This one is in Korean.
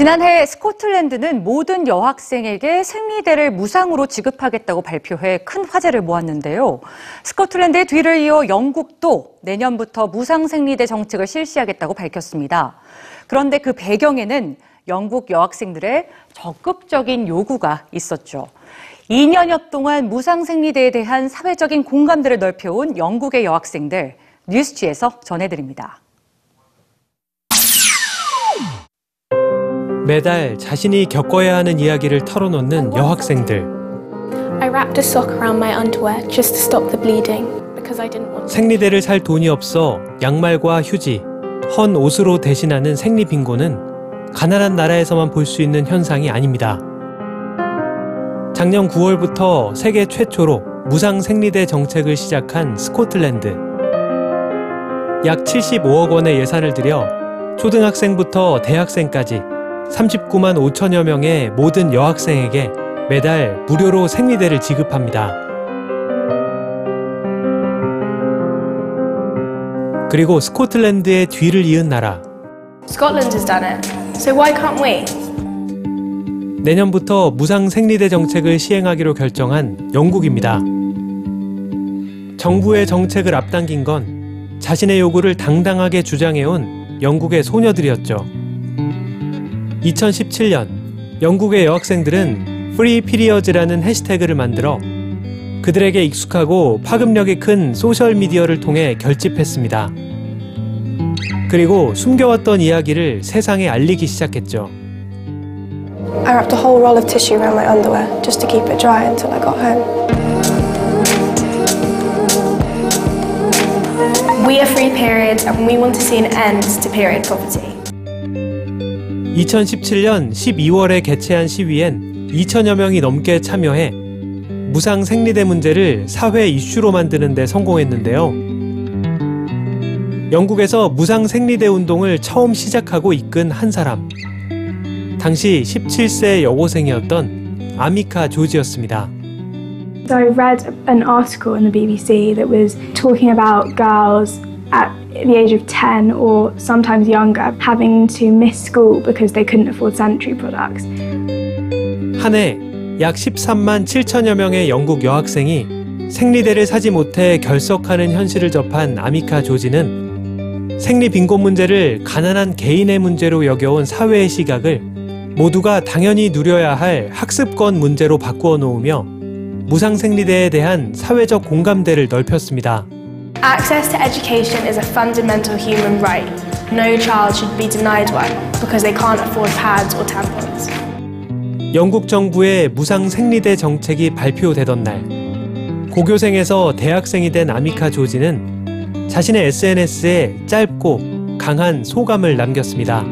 지난해 스코틀랜드는 모든 여학생에게 생리대를 무상으로 지급하겠다고 발표해 큰 화제를 모았는데요. 스코틀랜드의 뒤를 이어 영국도 내년부터 무상 생리대 정책을 실시하겠다고 밝혔습니다. 그런데 그 배경에는 영국 여학생들의 적극적인 요구가 있었죠. 2년여 동안 무상 생리대에 대한 사회적인 공감대를 넓혀온 영국의 여학생들 뉴스취에서 전해드립니다. 매달 자신이 겪어야 하는 이야기를 털어놓는 여학생들. I wrapped a sock around my underwear just to stop the bleeding because I didn't want to. 생리대를 살 돈이 없어 양말과 휴지, 헌 옷으로 대신하는 생리 빈곤은 가난한 나라에서만 볼 수 있는 현상이 아닙니다. 작년 9월부터 세계 최초로 무상 생리대 정책을 시작한 스코틀랜드. 약 75억 원의 예산을 들여 초등학생부터 대학생까지 39만 5천여 명의 모든 여학생에게 매달 무료로 생리대를 지급합니다. 그리고 스코틀랜드의 뒤를 이은 나라. Scotland has done it, so why can't we? 내년부터 무상 생리대 정책을 시행하기로 결정한 영국입니다. 정부의 정책을 앞당긴 건 자신의 요구를 당당하게 주장해온 영국의 소녀들이었죠. 2017년 영국의 여학생들은 Free Periods라는 해시태그를 만들어 그들에게 익숙하고 파급력이 큰 소셜 미디어를 통해 결집했습니다. 그리고 숨겨왔던 이야기를 세상에 알리기 시작했죠. I wrapped a whole roll of tissue around my underwear just to keep it dry until I got home. We are free periods and we want to see an end to period poverty. 2017년 12월에 개최한 시위엔 2천여 명이 넘게 참여해 무상 생리대 문제를 사회 이슈로 만드는 데 성공했는데요. 영국에서 무상 생리대 운동을 처음 시작하고 이끈 한 사람. 당시 17세 여고생이었던 아미카 조지였습니다. So I read an article in the BBC that was talking about girls at the age of 10 or sometimes younger having to miss school because they couldn't afford sanitary products. 한 해 약 13만 7천여 명의 영국 여학생이 생리대를 사지 못해 결석하는 현실을 접한 아미카 조지는 생리 빈곤 문제를 가난한 개인의 문제로 여겨온 사회의 시각을 모두가 당연히 누려야 할 학습권 문제로 바꾸어 놓으며 무상 생리대에 대한 사회적 공감대를 넓혔습니다. Access to education is a fundamental human right. No child should be denied one because they can't afford pads or tampons. 영국 정부의 무상 생리대 정책이 발표되던 날 고교생에서 대학생이 된 아미카 조지는 자신의 SNS에 짧고 강한 소감을 남겼습니다.